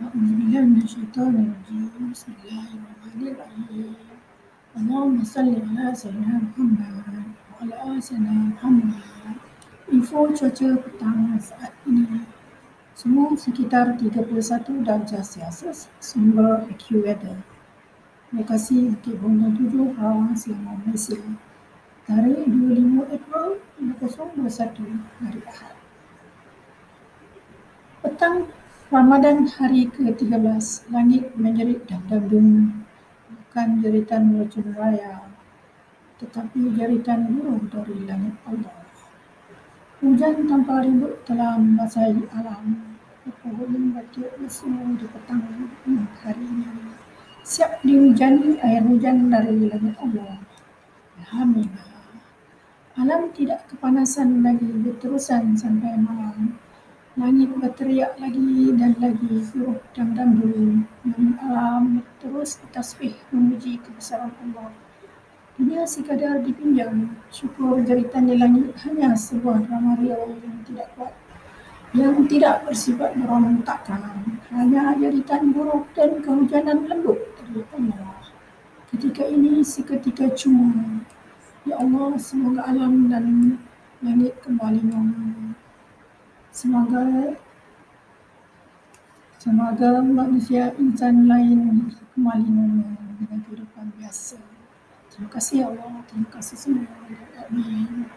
A'udzubillahi minasyaitonirrajim. Bismillahirrahmanirrahim. Allahumma salli ala sayyidina Muhammad wa ala ali sayyidina Muhammad. Info cuaca petang saat ini. Semua sekitar 31 darjah Celsius. Sumber AccuWeather. Lokasi Bukit Bunga 7, Rawang, Selangor, Malaysia. Tarikh 25 April 2021 hari Ahad. Petang Ramadan hari ke-13, langit menjerit dan mendung. Bukan jeritan mercun raya, tetapi jeritan buruh dari langit Allah. Hujan tanpa ribut telah membasahi alam. Pohon batu lesu di petang hari ini. Siap dihujani air hujan dari langit Allah. Alhamdulillah. Alam tidak kepanasan lagi berterusan sampai malam. Langit berteriak lagi dan lagi suruh dan dandu. Namun alam terus bertasbih memuji kebesaran Allah. Dunia sekadar dipinjam. Syukur jeritan di langit hanya sebuah drama real yang tidak kuat. Yang tidak bersifat merontakkan. Hanya jeritan buruk dan kehujanan lembut dari Allah. Ketika ini seketika cuma. Ya Allah, semoga alam dan langit kembali normal. Semoga semoga manusia insan lain kembali normal dengan kehidupan biasa. Terima kasih ya Allah, terima kasih semua. Amin.